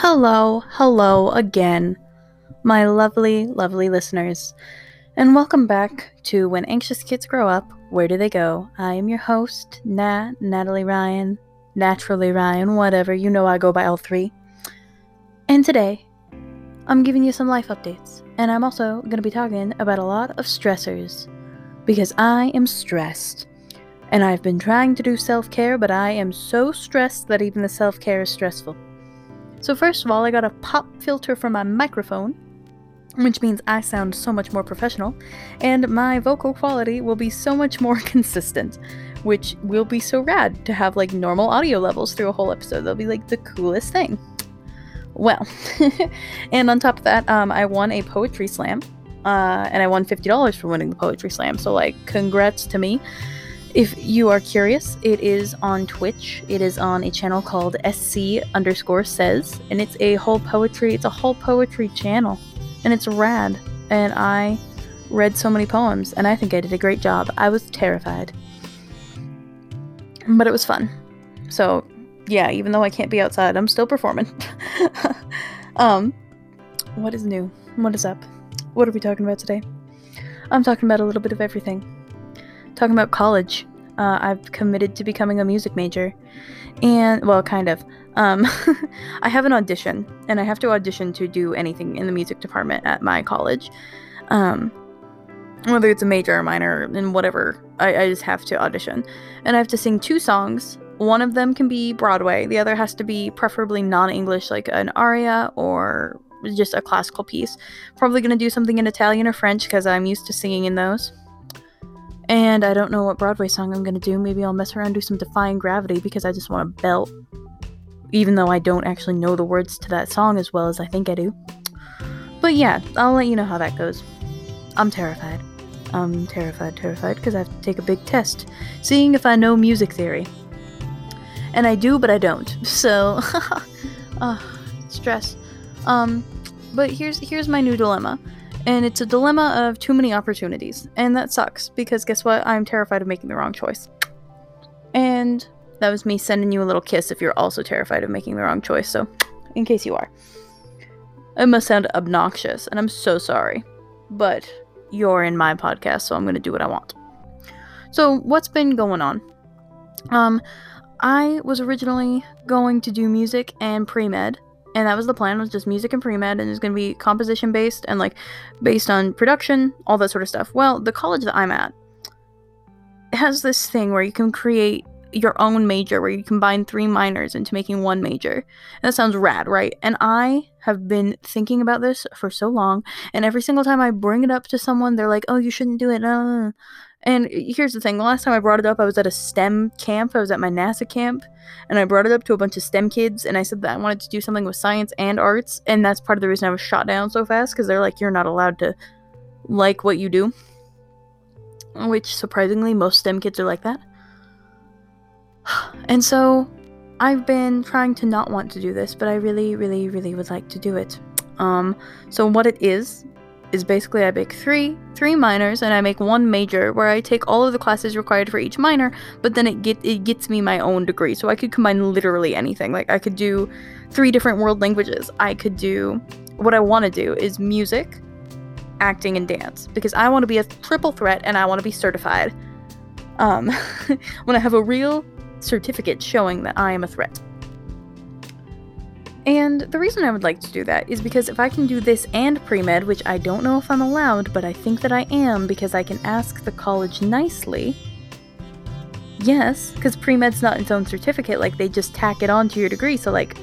Hello, hello again, my lovely, lovely listeners, and welcome back to When Anxious Kids Grow Up, Where Do They Go? I am your host, Nat, Natalie Ryan, Naturally Ryan, whatever, you know I go by all three. And today, I'm giving you some life updates, and I'm also going to be talking about a lot of stressors, because I am stressed. And I've been trying to do self care, but I am so stressed that even the self care is stressful. So, first of all, I got a pop filter for my microphone, which means I sound so much more professional, and my vocal quality will be so much more consistent, which will be so rad to have like normal audio levels through a whole episode. That'll be like the coolest thing. Well, and on top of that, um, I won a poetry slam, uh, and I won $50 for winning the poetry slam. So, like, congrats to me. If you are curious, it is on Twitch. It is on a channel called SC underscore says, and it's a whole poetry. It's a whole poetry channel, and it's rad. And I read so many poems, and I think I did a great job. I was terrified, but it was fun. So, yeah, even though I can't be outside, I'm still performing. um, what is new? What is up? What are we talking about today? I'm talking about a little bit of everything talking about college. Uh, I've committed to becoming a music major, and well, kind of. Um, I have an audition, and I have to audition to do anything in the music department at my college. Um, whether it's a major or minor, and whatever, I, I just have to audition, and I have to sing two songs. One of them can be Broadway. The other has to be preferably non-English, like an aria or just a classical piece. Probably gonna do something in Italian or French because I'm used to singing in those. And I don't know what Broadway song I'm gonna do. Maybe I'll mess around do some Defying Gravity because I just want to belt. Even though I don't actually know the words to that song as well as I think I do. But yeah, I'll let you know how that goes. I'm terrified. I'm terrified, terrified, because I have to take a big test, seeing if I know music theory. And I do, but I don't. So, uh, stress. Um, but here's here's my new dilemma. And it's a dilemma of too many opportunities. And that sucks because guess what? I'm terrified of making the wrong choice. And that was me sending you a little kiss if you're also terrified of making the wrong choice. So, in case you are. It must sound obnoxious, and I'm so sorry. But you're in my podcast, so I'm going to do what I want. So, what's been going on? Um, I was originally going to do music and pre med, and that was the plan was just music and pre-med and it's going to be composition based and like based on production all that sort of stuff. Well the college that i'm at has this thing where you can create your own major where you combine three minors into making one major. And that sounds rad right? And i have been thinking about this for so long and every single time i bring it up to someone they're like oh you shouldn't do it uh. And here's the thing the last time I brought it up, I was at a STEM camp. I was at my NASA camp. And I brought it up to a bunch of STEM kids. And I said that I wanted to do something with science and arts. And that's part of the reason I was shot down so fast because they're like, you're not allowed to like what you do. Which, surprisingly, most STEM kids are like that. And so I've been trying to not want to do this, but I really, really, really would like to do it. Um, so what it is is basically I make three three minors and I make one major where I take all of the classes required for each minor, but then it get it gets me my own degree. So I could combine literally anything. Like I could do three different world languages. I could do what I want to do is music, acting and dance because I want to be a triple threat and I want to be certified. Um when I have a real certificate showing that I am a threat. And the reason I would like to do that is because if I can do this and pre med, which I don't know if I'm allowed, but I think that I am because I can ask the college nicely. Yes, because pre med's not its own certificate, like they just tack it on to your degree. So, like,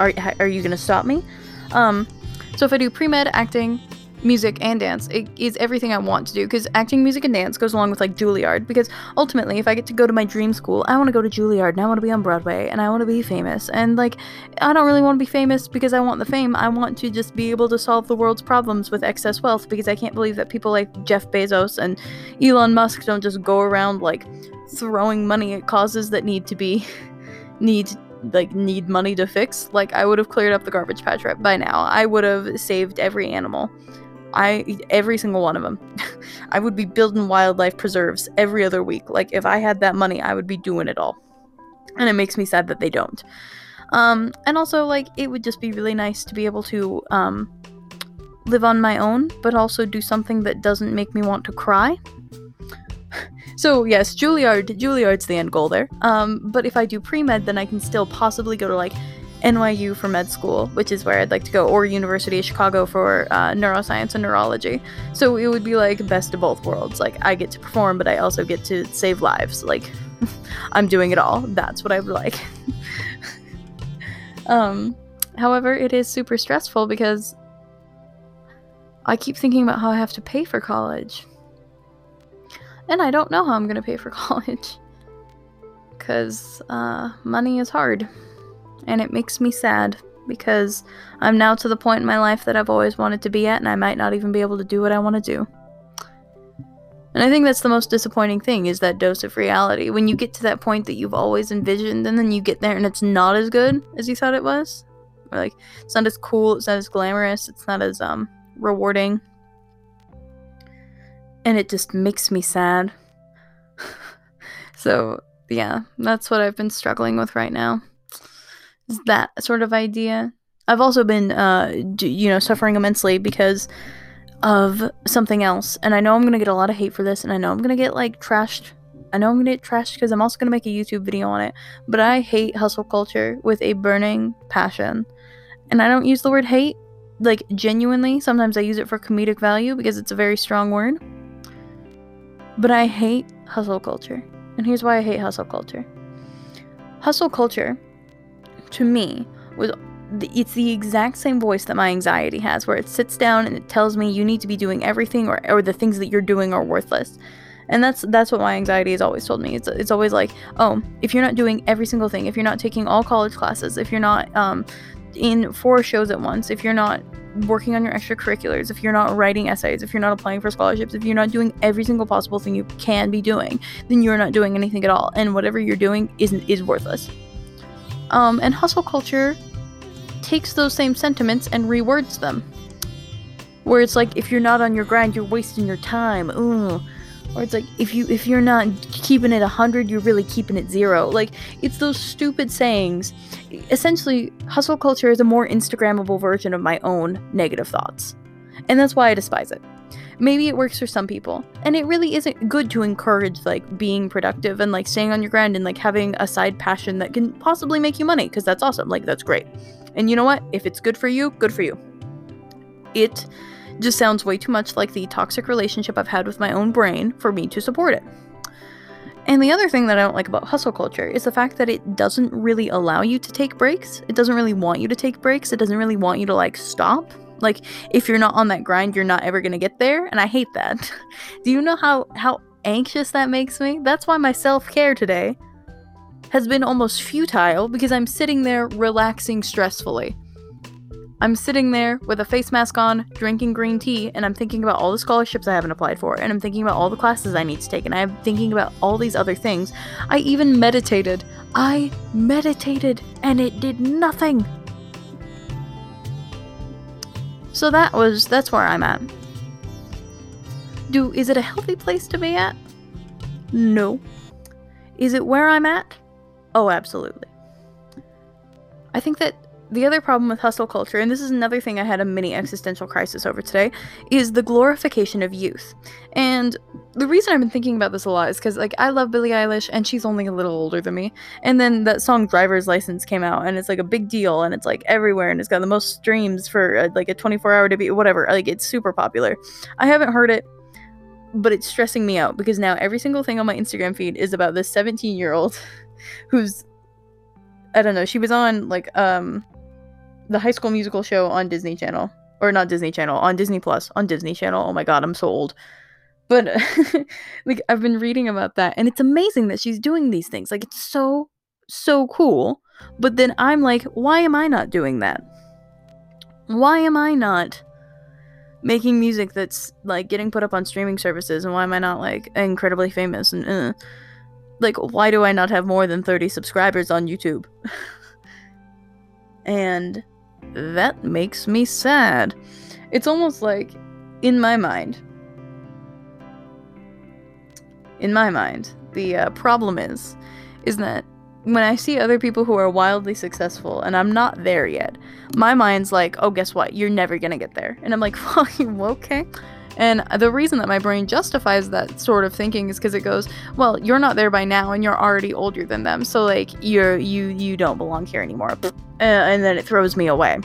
are, are you gonna stop me? Um, so if I do pre med, acting, music and dance it is everything i want to do because acting music and dance goes along with like juilliard because ultimately if i get to go to my dream school i want to go to juilliard and i want to be on broadway and i want to be famous and like i don't really want to be famous because i want the fame i want to just be able to solve the world's problems with excess wealth because i can't believe that people like jeff bezos and elon musk don't just go around like throwing money at causes that need to be need like need money to fix. Like i would have cleared up the garbage patch right by now. I would have saved every animal I every single one of them. I would be building wildlife preserves every other week. Like if I had that money, I would be doing it all. And it makes me sad that they don't. Um, and also, like, it would just be really nice to be able to um, live on my own, but also do something that doesn't make me want to cry. so yes, Juilliard, Juilliard's the end goal there. Um, but if I do pre med, then I can still possibly go to like NYU for med school, which is where I'd like to go, or University of Chicago for uh, neuroscience and neurology. So it would be like best of both worlds. Like I get to perform, but I also get to save lives. Like I'm doing it all. That's what I would like. um, however, it is super stressful because I keep thinking about how I have to pay for college. And I don't know how I'm going to pay for college. Because uh, money is hard and it makes me sad because I'm now to the point in my life that I've always wanted to be at, and I might not even be able to do what I want to do. And I think that's the most disappointing thing is that dose of reality. When you get to that point that you've always envisioned, and then you get there and it's not as good as you thought it was. Or like it's not as cool, it's not as glamorous, it's not as um rewarding. And it just makes me sad. so yeah, that's what I've been struggling with right now that sort of idea. I've also been, uh, you know, suffering immensely because of something else, and I know I'm gonna get a lot of hate for this, and I know I'm gonna get like trashed. I know I'm gonna get trashed because I'm also gonna make a YouTube video on it. But I hate hustle culture with a burning passion, and I don't use the word hate like genuinely. Sometimes I use it for comedic value because it's a very strong word. But I hate hustle culture, and here's why I hate hustle culture. Hustle culture to me was it's the exact same voice that my anxiety has where it sits down and it tells me you need to be doing everything or, or the things that you're doing are worthless. And that's that's what my anxiety has always told me. It's, it's always like oh if you're not doing every single thing if you're not taking all college classes if you're not um, in four shows at once if you're not working on your extracurriculars if you're not writing essays if you're not applying for scholarships if you're not doing every single possible thing you can be doing then you're not doing anything at all. And whatever you're doing isn't is worthless um, and hustle culture takes those same sentiments and rewords them. Where it's like if you're not on your grind, you're wasting your time. Ooh. Or it's like if you if you're not keeping it 100, you're really keeping it 0. Like it's those stupid sayings. Essentially, hustle culture is a more instagrammable version of my own negative thoughts. And that's why I despise it maybe it works for some people. And it really isn't good to encourage like being productive and like staying on your grind and like having a side passion that can possibly make you money because that's awesome. Like that's great. And you know what? If it's good for you, good for you. It just sounds way too much like the toxic relationship I've had with my own brain for me to support it. And the other thing that I don't like about hustle culture is the fact that it doesn't really allow you to take breaks. It doesn't really want you to take breaks. It doesn't really want you to like stop. Like if you're not on that grind, you're not ever going to get there, and I hate that. Do you know how how anxious that makes me? That's why my self-care today has been almost futile because I'm sitting there relaxing stressfully. I'm sitting there with a face mask on, drinking green tea, and I'm thinking about all the scholarships I haven't applied for, and I'm thinking about all the classes I need to take, and I'm thinking about all these other things. I even meditated. I meditated, and it did nothing. So that was that's where I'm at. Do is it a healthy place to be at? No. Is it where I'm at? Oh, absolutely. I think that the other problem with hustle culture, and this is another thing I had a mini existential crisis over today, is the glorification of youth. And the reason I've been thinking about this a lot is because, like, I love Billie Eilish, and she's only a little older than me. And then that song "Driver's License" came out, and it's like a big deal, and it's like everywhere, and it's got the most streams for uh, like a 24-hour debut, whatever. Like, it's super popular. I haven't heard it, but it's stressing me out because now every single thing on my Instagram feed is about this 17-year-old who's I don't know. She was on like um the High School Musical show on Disney Channel, or not Disney Channel, on Disney Plus, on Disney Channel. Oh my god, I'm so old. But like I've been reading about that, and it's amazing that she's doing these things. Like it's so so cool. But then I'm like, why am I not doing that? Why am I not making music that's like getting put up on streaming services, and why am I not like incredibly famous and uh, like why do I not have more than 30 subscribers on YouTube? and that makes me sad. It's almost like, in my mind, in my mind, the uh, problem is, is that when I see other people who are wildly successful and I'm not there yet, my mind's like, oh, guess what? You're never gonna get there. And I'm like, well, okay. And the reason that my brain justifies that sort of thinking is because it goes, well, you're not there by now, and you're already older than them, so like you're you you don't belong here anymore, uh, and then it throws me away,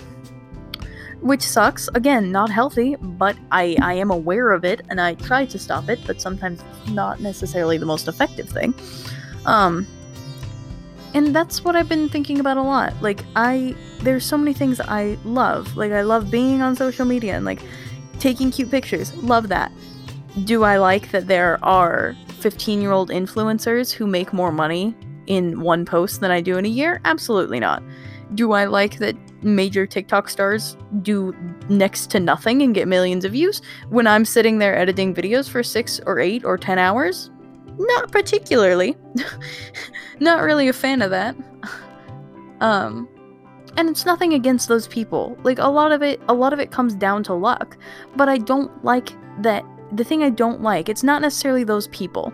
which sucks. Again, not healthy, but I I am aware of it, and I try to stop it, but sometimes not necessarily the most effective thing. Um, and that's what I've been thinking about a lot. Like I there's so many things I love. Like I love being on social media and like taking cute pictures. Love that. Do I like that there are 15-year-old influencers who make more money in one post than I do in a year? Absolutely not. Do I like that major TikTok stars do next to nothing and get millions of views when I'm sitting there editing videos for 6 or 8 or 10 hours? Not particularly. Not really a fan of that. Um and it's nothing against those people. Like a lot of it a lot of it comes down to luck, but I don't like that the thing I don't like, it's not necessarily those people.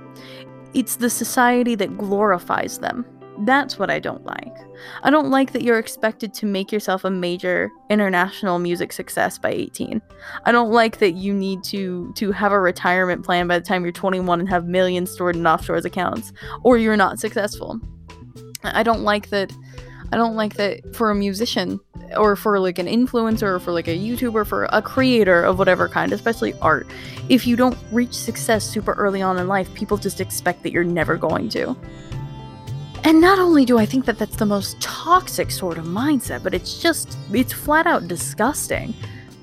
It's the society that glorifies them. That's what I don't like. I don't like that you're expected to make yourself a major international music success by 18. I don't like that you need to to have a retirement plan by the time you're 21 and have millions stored in offshore accounts or you're not successful. I don't like that I don't like that for a musician or for like an influencer or for like a YouTuber for a creator of whatever kind, especially art. If you don't reach success super early on in life, people just expect that you're never going to. And not only do I think that that's the most toxic sort of mindset, but it's just, it's flat out disgusting.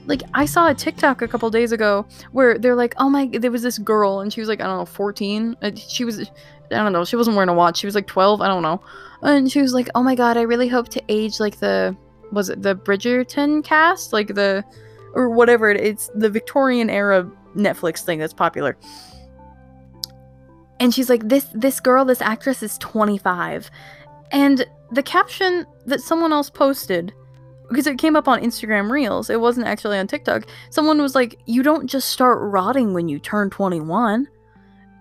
Like, I saw a TikTok a couple days ago where they're like, oh my, there was this girl and she was like, I don't know, 14. Uh, she was, I don't know, she wasn't wearing a watch. She was like 12, I don't know. And she was like, oh my god, I really hope to age like the, was it the Bridgerton cast? Like the, or whatever it's the Victorian era Netflix thing that's popular and she's like this this girl this actress is 25 and the caption that someone else posted because it came up on Instagram Reels it wasn't actually on TikTok someone was like you don't just start rotting when you turn 21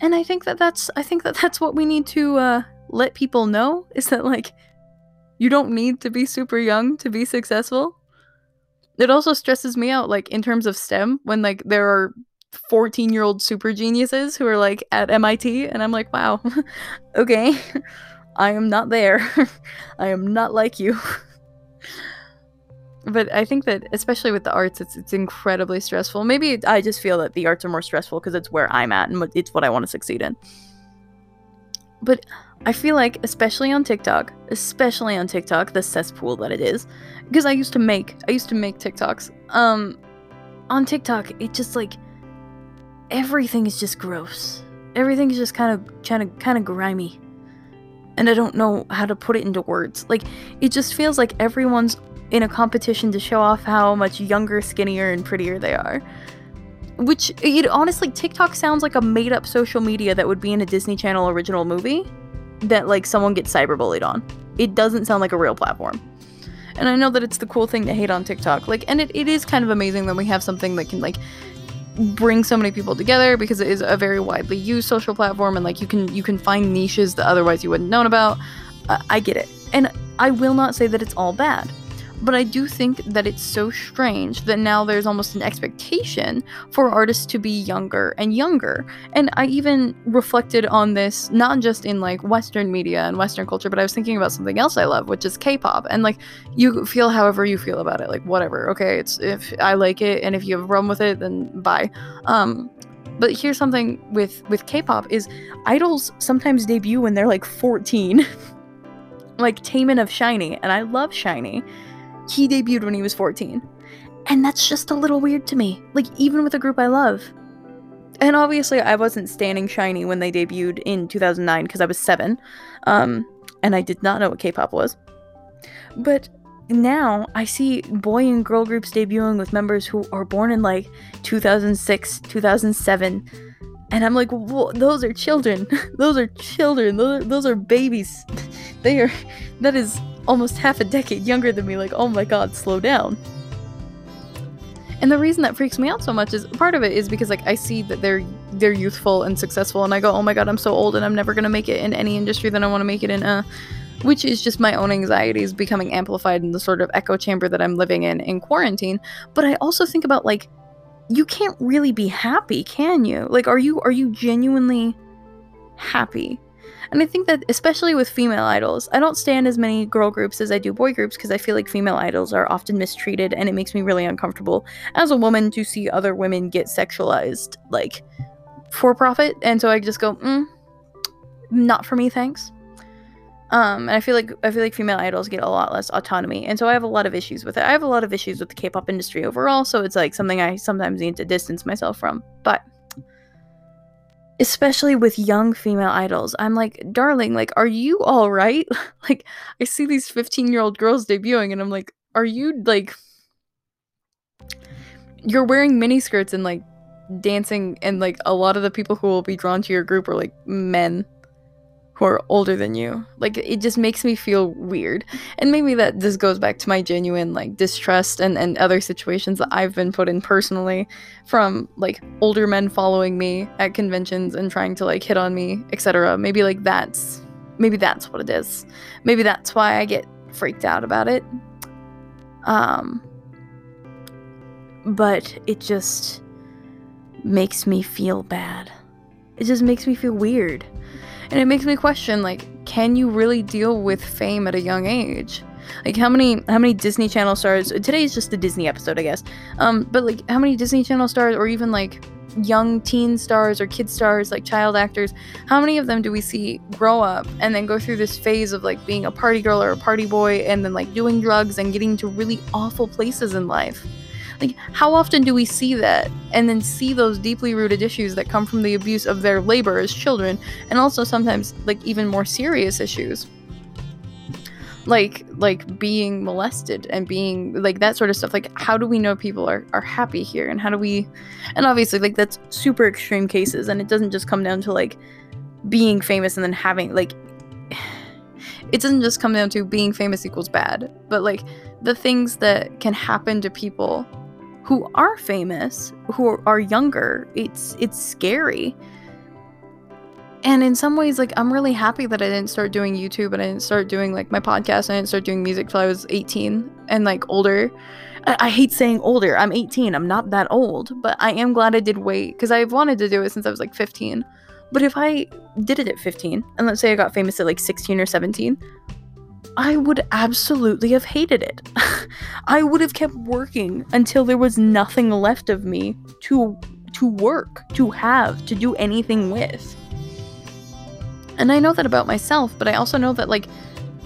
and I think that that's I think that that's what we need to uh let people know is that like you don't need to be super young to be successful it also stresses me out like in terms of STEM when like there are 14 year old super geniuses who are like at MIT, and I'm like, wow, okay, I am not there. I am not like you. But I think that especially with the arts, it's it's incredibly stressful. Maybe I just feel that the arts are more stressful because it's where I'm at and it's what I want to succeed in. But I feel like, especially on TikTok, especially on TikTok, the cesspool that it is, because I used to make I used to make TikToks. Um, on TikTok, it just like everything is just gross. Everything is just kind of kind of kind of grimy. And I don't know how to put it into words. Like it just feels like everyone's in a competition to show off how much younger, skinnier and prettier they are. Which it honestly TikTok sounds like a made up social media that would be in a Disney Channel original movie that like someone gets cyberbullied on. It doesn't sound like a real platform. And I know that it's the cool thing to hate on TikTok. Like and it, it is kind of amazing that we have something that can like bring so many people together because it is a very widely used social platform and like you can you can find niches that otherwise you wouldn't known about uh, i get it and i will not say that it's all bad but I do think that it's so strange that now there's almost an expectation for artists to be younger and younger. And I even reflected on this not just in like Western media and Western culture, but I was thinking about something else I love, which is K-pop. And like you feel however you feel about it, like whatever. Okay, it's if I like it, and if you have a problem with it, then bye. Um, but here's something with with K-pop is idols sometimes debut when they're like 14. like Taemin of SHINee, and I love SHINee he debuted when he was 14. And that's just a little weird to me. Like, even with a group I love. And obviously, I wasn't standing SHINee when they debuted in 2009 because I was seven. Um, and I did not know what K pop was. But now I see boy and girl groups debuting with members who are born in like 2006, 2007. And I'm like, those are children. those are children. Those are, those are babies. they are, that is almost half a decade younger than me, like, oh my god, slow down. And the reason that freaks me out so much is part of it is because like I see that they're they're youthful and successful and I go, "Oh my god, I'm so old and I'm never going to make it in any industry that I want to make it in." Uh which is just my own anxieties becoming amplified in the sort of echo chamber that I'm living in in quarantine. But I also think about like, you can't really be happy, can you? Like, are you are you genuinely happy? And I think that especially with female idols, I don't stand as many girl groups as I do boy groups because I feel like female idols are often mistreated and it makes me really uncomfortable as a woman to see other women get sexualized like for profit. And so I just go, mm, not for me, thanks. Um, and I feel like I feel like female idols get a lot less autonomy, and so I have a lot of issues with it. I have a lot of issues with the K-pop industry overall, so it's like something I sometimes need to distance myself from. But especially with young female idols, I'm like, darling, like, are you all right? like, I see these 15 year old girls debuting, and I'm like, are you like, you're wearing mini skirts and like dancing, and like a lot of the people who will be drawn to your group are like men who are older than you. Like it just makes me feel weird. And maybe that this goes back to my genuine like distrust and, and other situations that I've been put in personally from like older men following me at conventions and trying to like hit on me, etc. Maybe like that's maybe that's what it is. Maybe that's why I get freaked out about it. Um but it just makes me feel bad. It just makes me feel weird. And it makes me question like can you really deal with fame at a young age? Like how many how many Disney Channel stars today is just the Disney episode, I guess. Um but like how many Disney Channel stars or even like young teen stars or kid stars like child actors how many of them do we see grow up and then go through this phase of like being a party girl or a party boy and then like doing drugs and getting to really awful places in life like, how often do we see that? And then see those deeply rooted issues that come from the abuse of their labor as children, and also sometimes, like, even more serious issues? like like being molested and being like that sort of stuff. Like how do we know people are, are happy here? And how do we and obviously like that's super extreme cases and it doesn't just come down to like being famous and then having like it doesn't just come down to being famous equals bad but like the things that can happen to people who are famous, who are younger. It's it's scary. And in some ways, like I'm really happy that I didn't start doing YouTube and I didn't start doing like my podcast. And I didn't start doing music till I was 18 and like older. I, I hate saying older. I'm 18. I'm not that old, but I am glad I did wait because I've wanted to do it since I was like 15. But if I did it at 15, and let's say I got famous at like 16 or 17, I would absolutely have hated it. I would have kept working until there was nothing left of me to to work, to have, to do anything with. And I know that about myself, but I also know that like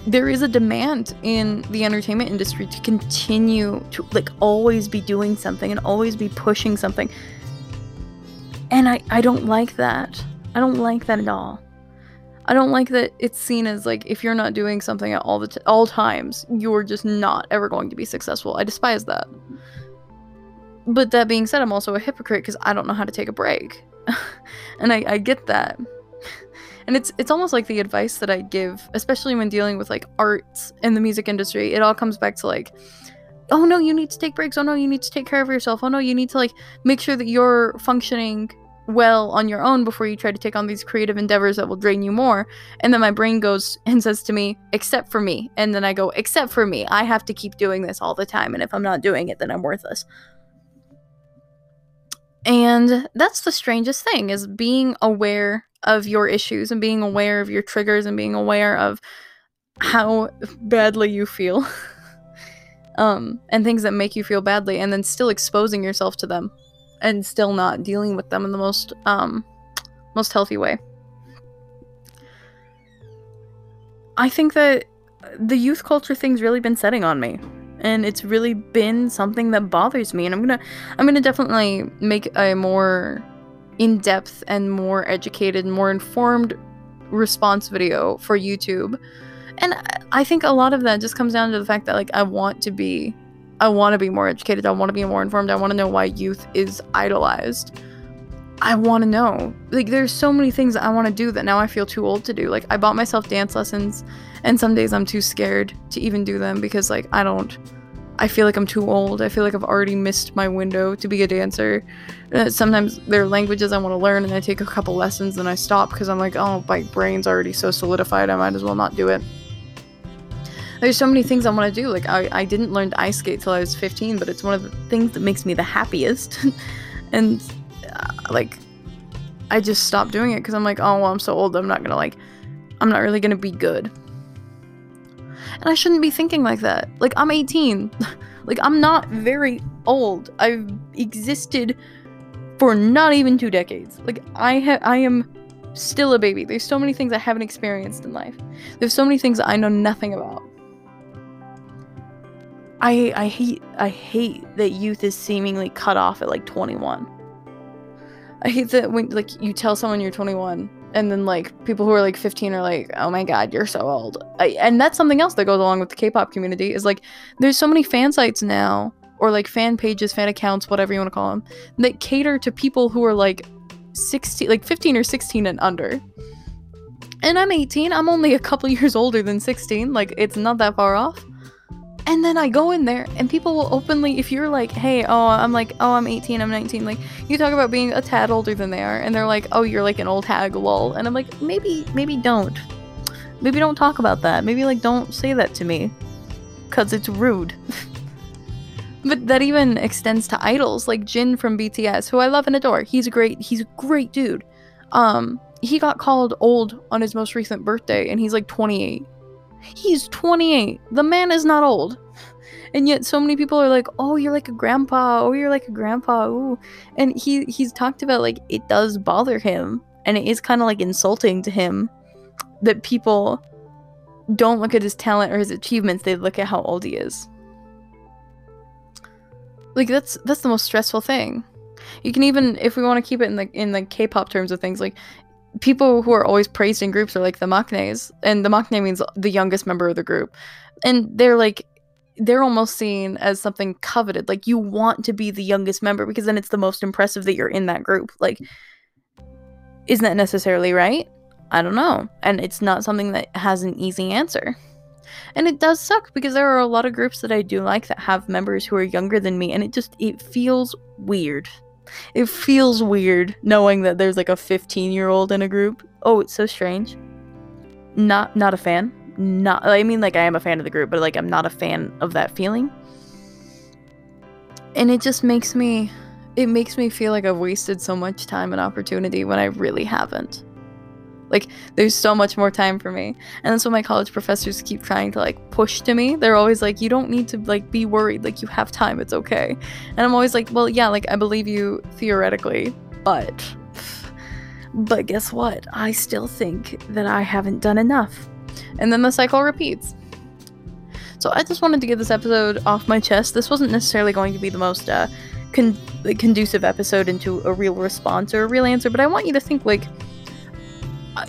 there is a demand in the entertainment industry to continue to like always be doing something and always be pushing something. And I I don't like that. I don't like that at all. I don't like that it's seen as like if you're not doing something at all the t- all times, you're just not ever going to be successful. I despise that. But that being said, I'm also a hypocrite because I don't know how to take a break, and I, I get that. And it's it's almost like the advice that I give, especially when dealing with like arts in the music industry. It all comes back to like, oh no, you need to take breaks. Oh no, you need to take care of yourself. Oh no, you need to like make sure that you're functioning well on your own before you try to take on these creative endeavors that will drain you more. And then my brain goes and says to me, except for me. And then I go, except for me. I have to keep doing this all the time. And if I'm not doing it, then I'm worthless. And that's the strangest thing is being aware of your issues and being aware of your triggers and being aware of how badly you feel. um, and things that make you feel badly and then still exposing yourself to them and still not dealing with them in the most um most healthy way. I think that the youth culture thing's really been setting on me and it's really been something that bothers me and I'm to I'm to definitely make a more in-depth and more educated, more informed response video for YouTube. And I think a lot of that just comes down to the fact that like I want to be I want to be more educated. I want to be more informed. I want to know why youth is idolized. I want to know. Like, there's so many things I want to do that now I feel too old to do. Like, I bought myself dance lessons, and some days I'm too scared to even do them because, like, I don't. I feel like I'm too old. I feel like I've already missed my window to be a dancer. Uh, sometimes there are languages I want to learn, and I take a couple lessons and I stop because I'm like, oh, my brain's already so solidified. I might as well not do it. There's so many things I want to do. Like I, I didn't learn to ice skate till I was 15, but it's one of the things that makes me the happiest. and uh, like I just stopped doing it because I'm like, oh well, I'm so old. I'm not gonna like, I'm not really gonna be good. And I shouldn't be thinking like that. Like I'm 18. like I'm not very old. I've existed for not even two decades. Like I have, I am still a baby. There's so many things I haven't experienced in life. There's so many things I know nothing about. I I hate I hate that youth is seemingly cut off at like 21. I hate that when like you tell someone you're 21 and then like people who are like 15 are like, "Oh my god, you're so old." I, and that's something else that goes along with the K-pop community is like there's so many fan sites now or like fan pages, fan accounts, whatever you want to call them, that cater to people who are like 16 like 15 or 16 and under. And I'm 18. I'm only a couple years older than 16. Like it's not that far off. And then I go in there and people will openly, if you're like, hey, oh, I'm like, oh, I'm 18, I'm 19, like, you talk about being a tad older than they are, and they're like, oh, you're like an old hag, lol. And I'm like, maybe, maybe don't. Maybe don't talk about that. Maybe, like, don't say that to me. Because it's rude. but that even extends to idols, like Jin from BTS, who I love and adore. He's a great, he's a great dude. Um, he got called old on his most recent birthday, and he's like 28 He's 28. The man is not old. And yet so many people are like, "Oh, you're like a grandpa. Oh, you're like a grandpa." Ooh. And he he's talked about like it does bother him and it is kind of like insulting to him that people don't look at his talent or his achievements, they look at how old he is. Like that's that's the most stressful thing. You can even if we want to keep it in the in the K-pop terms of things, like people who are always praised in groups are like the maknaes, and the maknae means the youngest member of the group, and they're like they're almost seen as something coveted. Like you want to be the youngest member because then it's the most impressive that you're in that group. Like, isn't that necessarily right? I don't know, and it's not something that has an easy answer. And it does suck because there are a lot of groups that I do like that have members who are younger than me, and it just it feels weird. It feels weird knowing that there's like a 15 year old in a group. Oh, it's so strange. Not not a fan. Not I mean like I am a fan of the group, but like I'm not a fan of that feeling. And it just makes me it makes me feel like I've wasted so much time and opportunity when I really haven't. Like there's so much more time for me. And that's what my college professors keep trying to like push to me. They're always like, you don't need to like be worried. Like you have time. It's okay. And I'm always like, well, yeah, like I believe you theoretically, but but guess what? I still think that I haven't done enough. And then the cycle repeats. So I just wanted to get this episode off my chest. This wasn't necessarily going to be the most uh, con- conducive episode into a real response or a real answer, but I want you to think like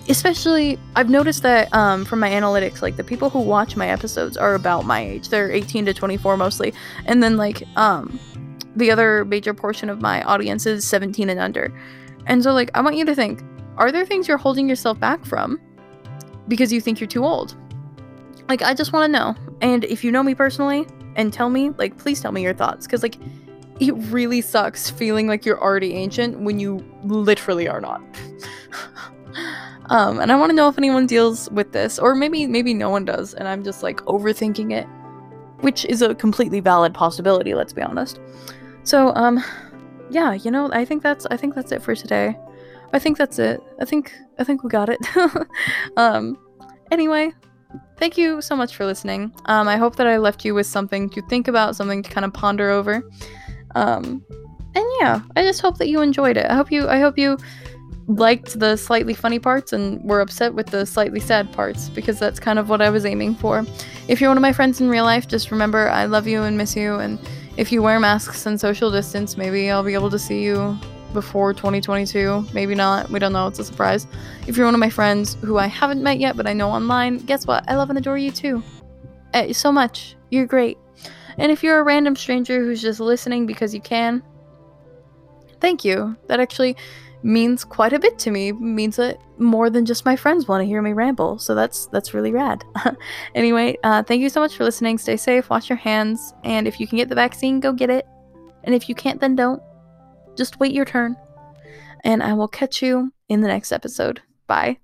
especially I've noticed that um, from my analytics, like the people who watch my episodes are about my age. They're 18 to 24 mostly, and then like um, the other major portion of my audience is 17 and under. And so like I want you to think: Are there things you're holding yourself back from because you think you're too old? Like I just want to know. And if you know me personally and tell me, like please tell me your thoughts, because like it really sucks feeling like you're already ancient when you literally are not. Um, and I want to know if anyone deals with this, or maybe maybe no one does, and I'm just like overthinking it, which is a completely valid possibility. Let's be honest. So, um, yeah, you know, I think that's I think that's it for today. I think that's it. I think I think we got it. um, anyway, thank you so much for listening. Um, I hope that I left you with something to think about, something to kind of ponder over. Um, and yeah, I just hope that you enjoyed it. I hope you I hope you liked the slightly funny parts and were upset with the slightly sad parts because that's kind of what I was aiming for. If you're one of my friends in real life, just remember I love you and miss you. And if you wear masks and social distance, maybe I'll be able to see you before 2022. Maybe not. We don't know. It's a surprise. If you're one of my friends who I haven't met yet, but I know online, guess what? I love and adore you too. Uh, so much. You're great. And if you're a random stranger who's just listening because you can, thank you. That actually means quite a bit to me. Means that more than just my friends want to hear me ramble. So that's that's really rad. anyway, uh, thank you so much for listening. Stay safe, wash your hands, and if you can get the vaccine, go get it. And if you can't, then don't. Just wait your turn. And I will catch you in the next episode. Bye.